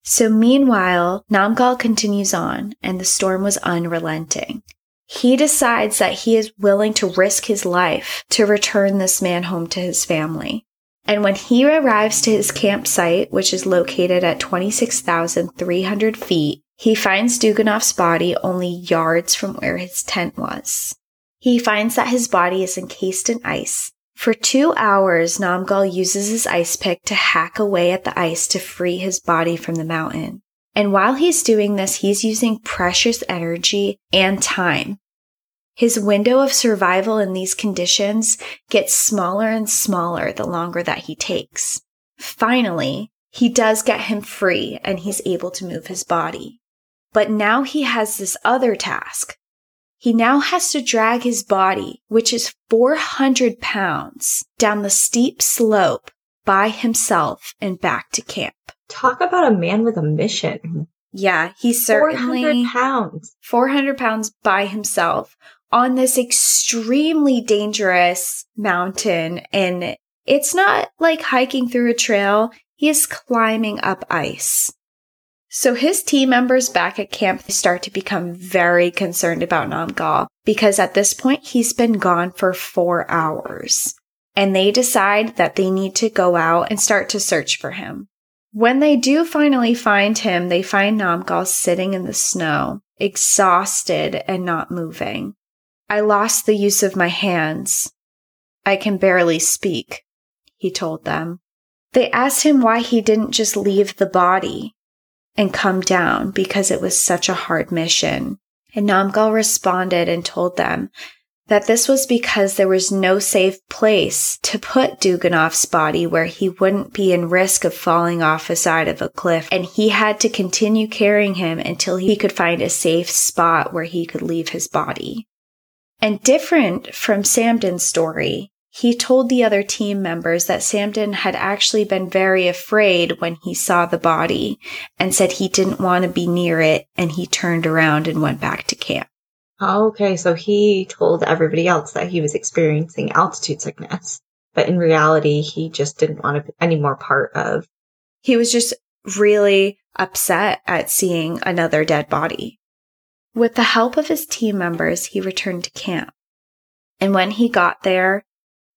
So meanwhile, Namgyal continues on and the storm was unrelenting. He decides that he is willing to risk his life to return this man home to his family. And when he arrives to his campsite, which is located at 26,300 feet, he finds Duganov's body only yards from where his tent was. He finds that his body is encased in ice. For two hours, Namgyal uses his ice pick to hack away at the ice to free his body from the mountain. And while he's doing this, he's using precious energy and time his window of survival in these conditions gets smaller and smaller the longer that he takes. Finally, he does get him free and he's able to move his body. But now he has this other task. He now has to drag his body, which is 400 pounds, down the steep slope by himself and back to camp. Talk about a man with a mission. Yeah, he's certainly 400 pounds. 400 pounds by himself on this extremely dangerous mountain. And it's not like hiking through a trail. He is climbing up ice. So his team members back at camp start to become very concerned about Namgyal because at this point he's been gone for four hours. And they decide that they need to go out and start to search for him. When they do finally find him, they find Namgyal sitting in the snow, exhausted and not moving. I lost the use of my hands. I can barely speak, he told them. They asked him why he didn't just leave the body and come down because it was such a hard mission. And Namgyal responded and told them that this was because there was no safe place to put Duganov's body where he wouldn't be in risk of falling off the side of a cliff, and he had to continue carrying him until he could find a safe spot where he could leave his body. And different from Samden's story, he told the other team members that Samden had actually been very afraid when he saw the body and said he didn't want to be near it and he turned around and went back to camp. Oh, okay, so he told everybody else that he was experiencing altitude sickness, but in reality, he just didn't want to be any more part of. He was just really upset at seeing another dead body. With the help of his team members, he returned to camp. And when he got there,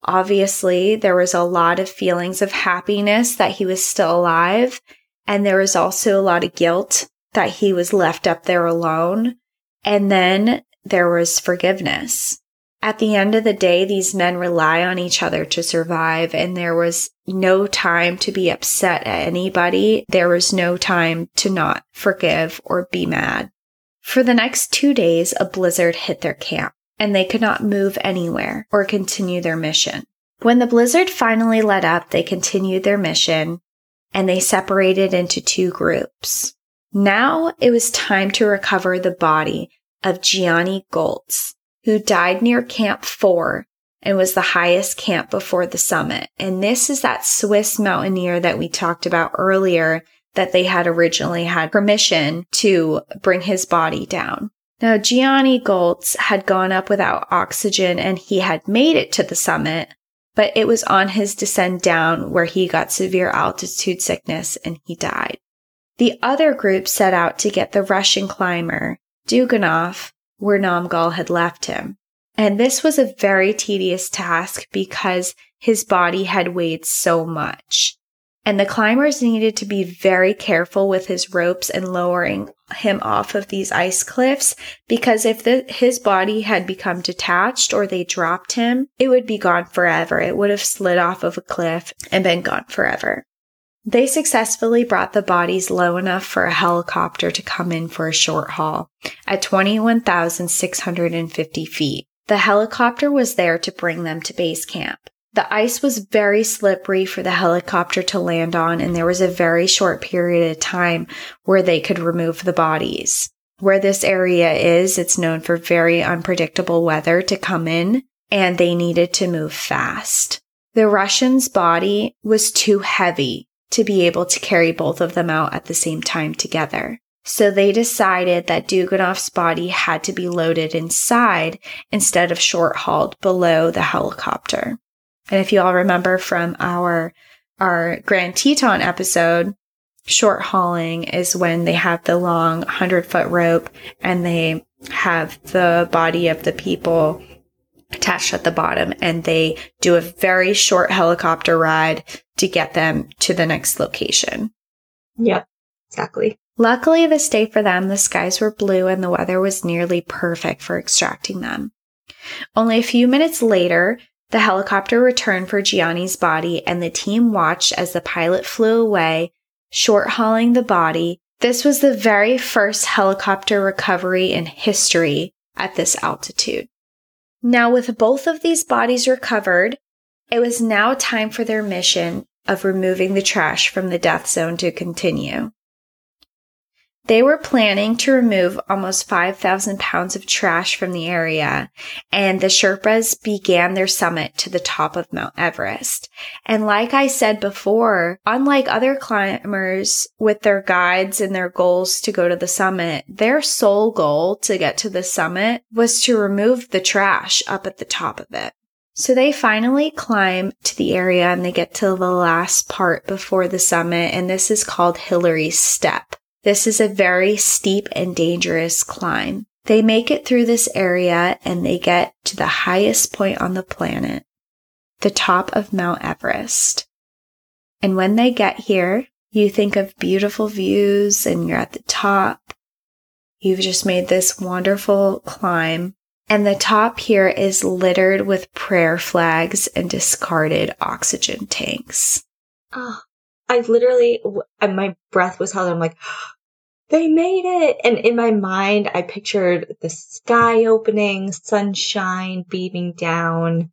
obviously there was a lot of feelings of happiness that he was still alive. And there was also a lot of guilt that he was left up there alone. And then there was forgiveness. At the end of the day, these men rely on each other to survive, and there was no time to be upset at anybody. There was no time to not forgive or be mad. For the next two days, a blizzard hit their camp, and they could not move anywhere or continue their mission. When the blizzard finally let up, they continued their mission and they separated into two groups. Now it was time to recover the body of Gianni Goltz, who died near Camp 4 and was the highest camp before the summit. And this is that Swiss mountaineer that we talked about earlier that they had originally had permission to bring his body down. Now, Gianni Goltz had gone up without oxygen and he had made it to the summit, but it was on his descent down where he got severe altitude sickness and he died. The other group set out to get the Russian climber Duganov, where Namgyal had left him. And this was a very tedious task because his body had weighed so much. And the climbers needed to be very careful with his ropes and lowering him off of these ice cliffs because if the, his body had become detached or they dropped him, it would be gone forever. It would have slid off of a cliff and been gone forever. They successfully brought the bodies low enough for a helicopter to come in for a short haul at 21,650 feet. The helicopter was there to bring them to base camp. The ice was very slippery for the helicopter to land on, and there was a very short period of time where they could remove the bodies. Where this area is, it's known for very unpredictable weather to come in, and they needed to move fast. The Russian's body was too heavy to be able to carry both of them out at the same time together. So they decided that Duganov's body had to be loaded inside instead of short hauled below the helicopter. And if you all remember from our our Grand Teton episode, short hauling is when they have the long 100 foot rope and they have the body of the people attached at the bottom and they do a very short helicopter ride to get them to the next location. Yep, exactly. Luckily, this day for them, the skies were blue and the weather was nearly perfect for extracting them. Only a few minutes later, the helicopter returned for Gianni's body and the team watched as the pilot flew away, short hauling the body. This was the very first helicopter recovery in history at this altitude. Now, with both of these bodies recovered, it was now time for their mission of removing the trash from the death zone to continue. They were planning to remove almost 5,000 pounds of trash from the area, and the Sherpas began their summit to the top of Mount Everest. And like I said before, unlike other climbers with their guides and their goals to go to the summit, their sole goal to get to the summit was to remove the trash up at the top of it. So they finally climb to the area and they get to the last part before the summit, and this is called Hillary's Step. This is a very steep and dangerous climb. They make it through this area and they get to the highest point on the planet, the top of Mount Everest. And when they get here, you think of beautiful views and you're at the top. You've just made this wonderful climb and the top here is littered with prayer flags and discarded oxygen tanks. Oh, I literally, my breath was held. I'm like, [GASPS] they made it. And in my mind, I pictured the sky opening, sunshine beaming down.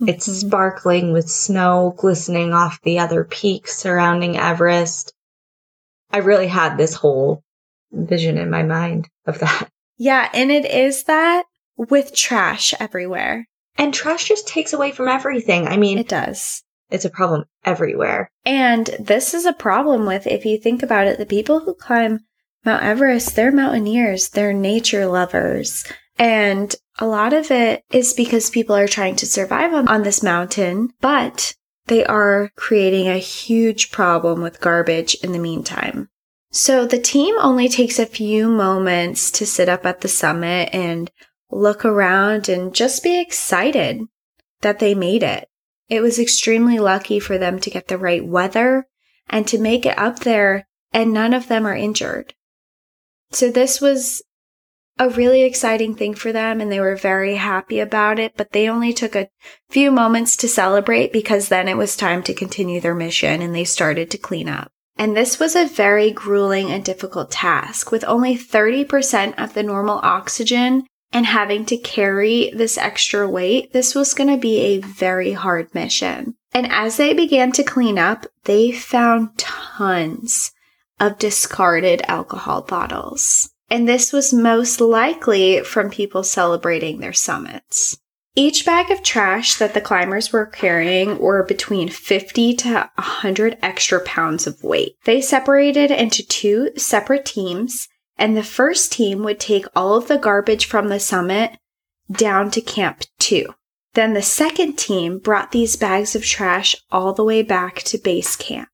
Mm-hmm. It's sparkling with snow glistening off the other peaks surrounding Everest. I really had this whole vision in my mind of that. [LAUGHS] Yeah. And it is that with trash everywhere. And trash just takes away from everything. I mean, It does. It's a problem everywhere. And this is a problem with, if you think about it, the people who climb Mount Everest, they're mountaineers, they're nature lovers. And a lot of it is because people are trying to survive on, on this mountain, but they are creating a huge problem with garbage in the meantime. So the team only takes a few moments to sit up at the summit and look around and just be excited that they made it. It was extremely lucky for them to get the right weather and to make it up there, and none of them are injured. So this was a really exciting thing for them, and they were very happy about it, but they only took a few moments to celebrate because then it was time to continue their mission and they started to clean up. And this was a very grueling and difficult task with only 30% of the normal oxygen and having to carry this extra weight. This was going to be a very hard mission. And as they began to clean up, they found tons of discarded alcohol bottles. And this was most likely from people celebrating their summits. Each bag of trash that the climbers were carrying were between 50 to 100 extra pounds of weight. They separated into two separate teams, and the first team would take all of the garbage from the summit down to Camp 2. Then the second team brought these bags of trash all the way back to base camp.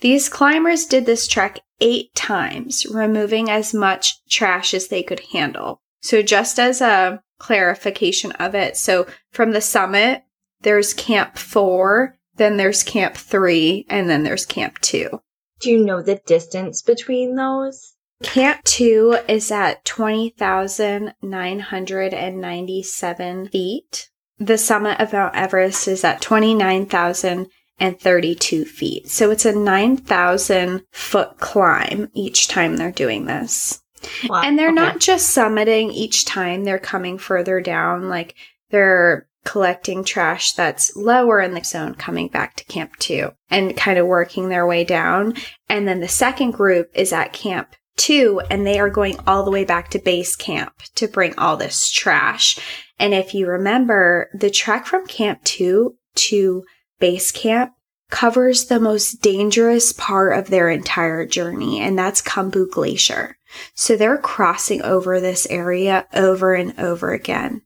These climbers did this trek eight times, removing as much trash as they could handle. So, just as a clarification of it, so from the summit, there's Camp 4, then there's Camp 3, and then there's Camp 2. Do you know the distance between those? Camp 2 is at 20,997 feet. The summit of Mount Everest is at 29,032 feet. So it's a 9,000 foot climb each time they're doing this. Wow, And they're okay. not just summiting each time, they're coming further down. Like they're collecting trash that's lower in the zone coming back to Camp 2 and kind of working their way down. And then the second group is at Camp 2 and they are going all the way back to base camp to bring all this trash. And if you remember, the trek from Camp 2 to base camp covers the most dangerous part of their entire journey, and that's Khumbu Glacier. So they're crossing over this area over and over again.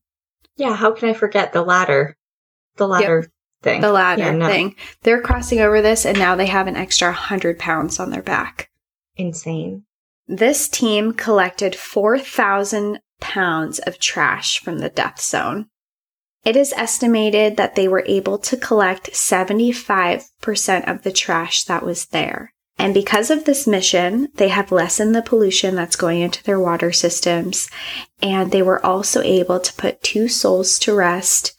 Yeah, how can I forget the ladder? The ladder thing. The ladder Yeah, no. thing. They're crossing over this, and now they have an extra 100 pounds on their back. Insane. This team collected 4,000 pounds of trash from the death zone. It is estimated that they were able to collect 75% of the trash that was there. And because of this mission, they have lessened the pollution that's going into their water systems. And they were also able to put two souls to rest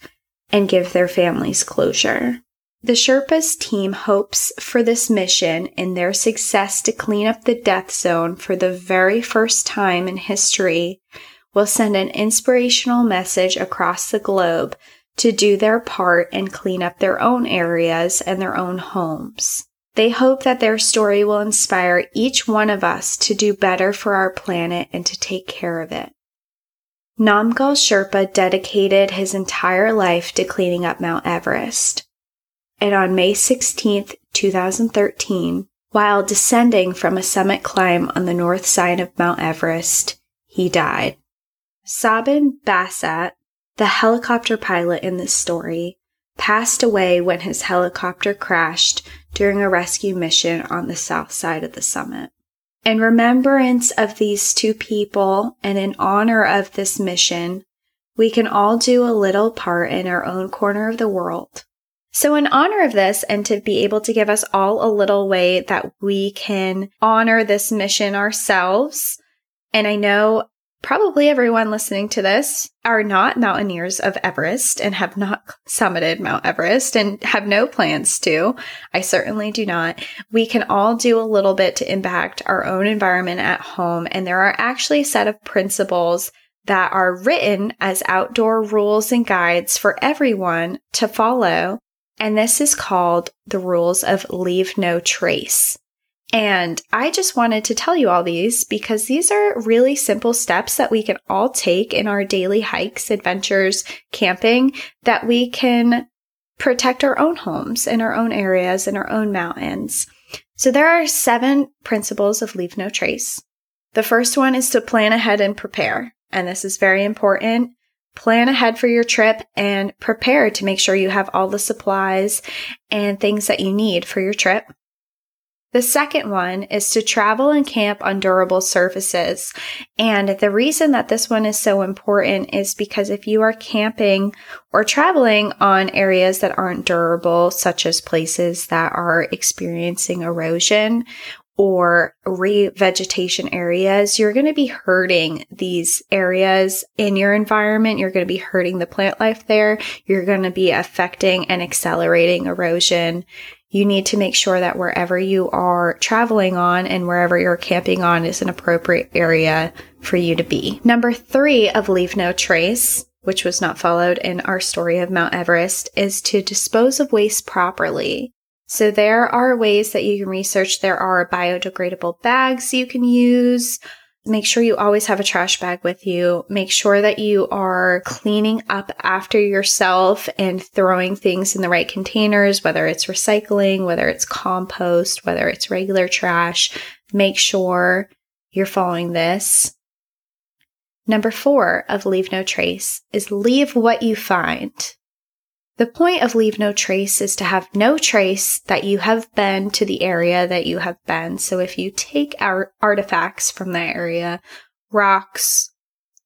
and give their families closure. The Sherpa's team hopes for this mission and their success to clean up the death zone for the very first time in history will send an inspirational message across the globe to do their part and clean up their own areas and their own homes. They hope that their story will inspire each one of us to do better for our planet and to take care of it. Namgyal Sherpa dedicated his entire life to cleaning up Mount Everest. And on May 16, 2013, while descending from a summit climb on the north side of Mount Everest, he died. Sabin Bassat, the helicopter pilot in this story, passed away when his helicopter crashed during a rescue mission on the south side of the summit. In remembrance of these two people and in honor of this mission, we can all do a little part in our own corner of the world. So, in honor of this, and to be able to give us all a little way that we can honor this mission ourselves, and I know probably everyone listening to this are not mountaineers of Everest and have not summited Mount Everest and have no plans to. I certainly do not. We can all do a little bit to impact our own environment at home. And there are actually a set of principles that are written as outdoor rules and guides for everyone to follow. And this is called the rules of leave no trace. And I just wanted to tell you all these because these are really simple steps that we can all take in our daily hikes, adventures, camping that we can protect our own homes and our own areas and our own mountains. So there are seven principles of leave no trace. The first one is to plan ahead and prepare. And this is very important. Plan ahead for your trip and prepare to make sure you have all the supplies and things that you need for your trip. The second one is to travel and camp on durable surfaces. And the reason that this one is so important is because if you are camping or traveling on areas that aren't durable, such as places that are experiencing erosion or revegetation areas, you're going to be hurting these areas in your environment. You're going to be hurting the plant life there. You're going to be affecting and accelerating erosion you need to make sure that wherever you are traveling on and wherever you're camping on is an appropriate area for you to be. Number three of Leave No Trace, which was not followed in our story of Mount Everest, is to dispose of waste properly. So there are ways that you can research. There are biodegradable bags you can use. Make sure you always have a trash bag with you. Make sure that you are cleaning up after yourself and throwing things in the right containers, whether it's recycling, whether it's compost, whether it's regular trash. Make sure you're following this. Number four of Leave No Trace is leave what you find. The point of Leave No Trace is to have no trace that you have been to the area that you have been. So if you take our artifacts from that area, rocks,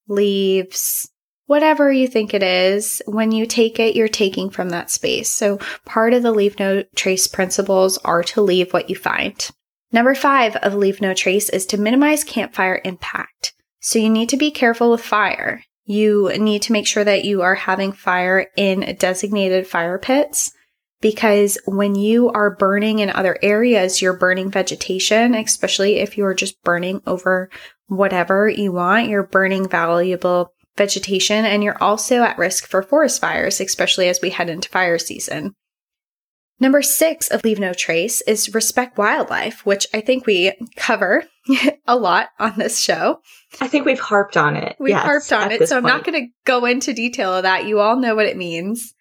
leaves, whatever you think it is, when you take it, you're taking from that space. So part of the Leave No Trace principles are to leave what you find. Number five of Leave No Trace is to minimize campfire impact. So you need to be careful with fire. You need to make sure that you are having fire in designated fire pits because when you are burning in other areas, you're burning vegetation, especially if you're just burning over whatever you want. You're burning valuable vegetation and you're also at risk for forest fires, especially as we head into fire season. Number six of Leave No Trace is respect wildlife, which I think we cover [LAUGHS] a lot on this show. I think we've harped on it. We've yes, harped on it. So point. I'm not going to go into detail of that. You all know what it means.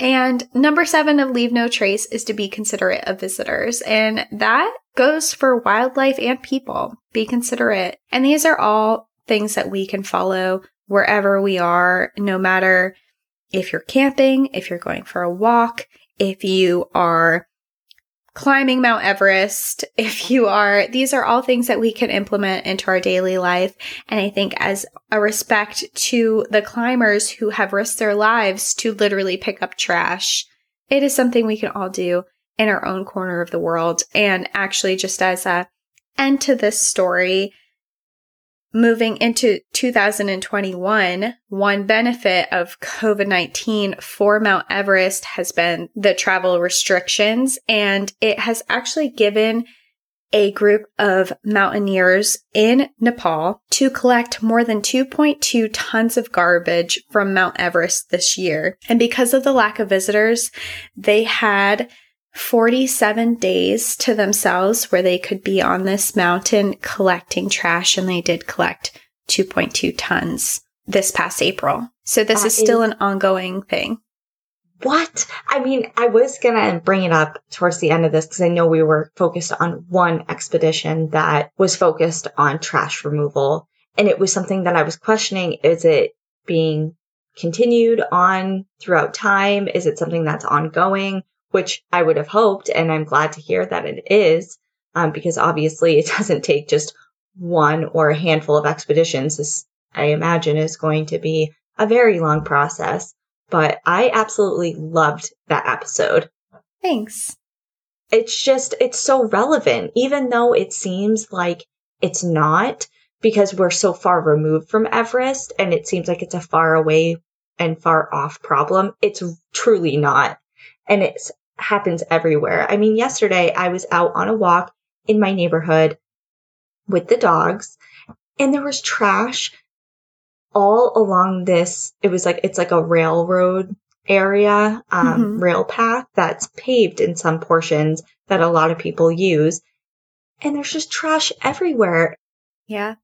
And number seven of Leave No Trace is to be considerate of visitors. And that goes for wildlife and people. Be considerate. And these are all things that we can follow wherever we are, no matter if you're camping, if you're going for a walk, if you are climbing Mount Everest, [LAUGHS] if you are, these are all things that we can implement into our daily life. And I think as a respect to the climbers who have risked their lives to literally pick up trash, it is something we can all do in our own corner of the world. And actually, just as a end to this story, moving into 2021, one benefit of COVID 19 for Mount Everest has been the travel restrictions, and it has actually given a group of mountaineers in Nepal to collect more than 2.2 tons of garbage from Mount Everest this year. And because of the lack of visitors, they had 47 days to themselves where they could be on this mountain collecting trash, and they did collect 2.2 tons this past April. So this is still an ongoing thing. What? I mean, I was gonna bring it up towards the end of this because I know we were focused on one expedition that was focused on trash removal. And it was something that I was questioning. Is it being continued on throughout time? Is it something that's ongoing? Which I would have hoped. And I'm glad to hear that it is, um, because obviously it [LAUGHS] doesn't take just one or a handful of expeditions. This, I imagine, is going to be a very long process. But I absolutely loved that episode. Thanks. It's just, it's so relevant, even though it seems like it's not because we're so far removed from Everest and it seems like it's a far away and far off problem. It's truly not. And it's happens everywhere. I mean, yesterday I was out on a walk in my neighborhood with the dogs and there was trash all along this. It was like, it's like a railroad area, um, mm-hmm. rail path that's paved in some portions that a lot of people use. and there's just trash everywhere. Yeah.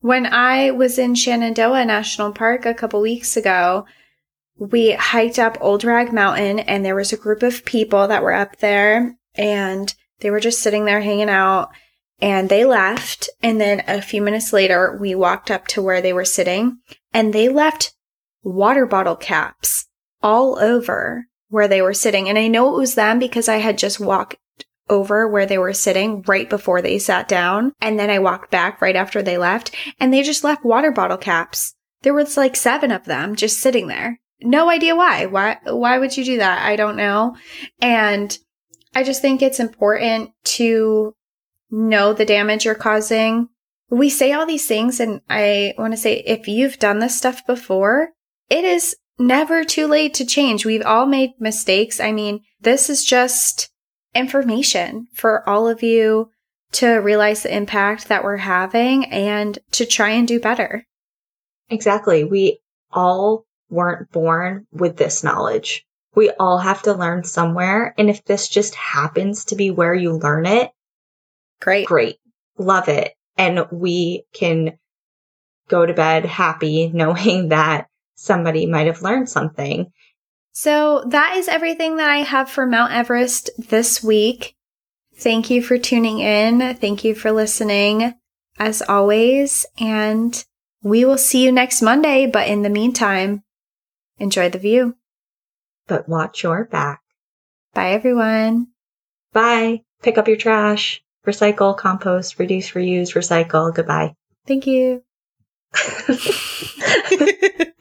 When I was in Shenandoah National Park a couple weeks ago, we hiked up Old Rag Mountain and there was a group of people that were up there and they were just sitting there hanging out and they left. And then a few minutes later, we walked up to where they were sitting and they left water bottle caps all over where they were sitting. And I know it was them because I had just walked over where they were sitting right before they sat down. And then I walked back right after they left and they just left water bottle caps. There was like seven of them just sitting there. No idea why. Why, why would you do that? I don't know. And I just think it's important to know the damage you're causing. We say all these things, and I want to say if you've done this stuff before, it is never too late to change. We've all made mistakes. I mean, this is just information for all of you to realize the impact that we're having and to try and do better. Exactly. We all weren't born with this knowledge. We all have to learn somewhere. And if this just happens to be where you learn it, great. Great. Love it. And we can go to bed happy [LAUGHS] knowing that somebody might have learned something. So that is everything that I have for Mount Everest this week. Thank you for tuning in. Thank you for listening as always. And we will see you next Monday. But in the meantime, enjoy the view. But watch your back. Bye, everyone. Bye. Pick up your trash. Recycle, compost, reduce, reuse, recycle. Goodbye. Thank you. [LAUGHS] [LAUGHS]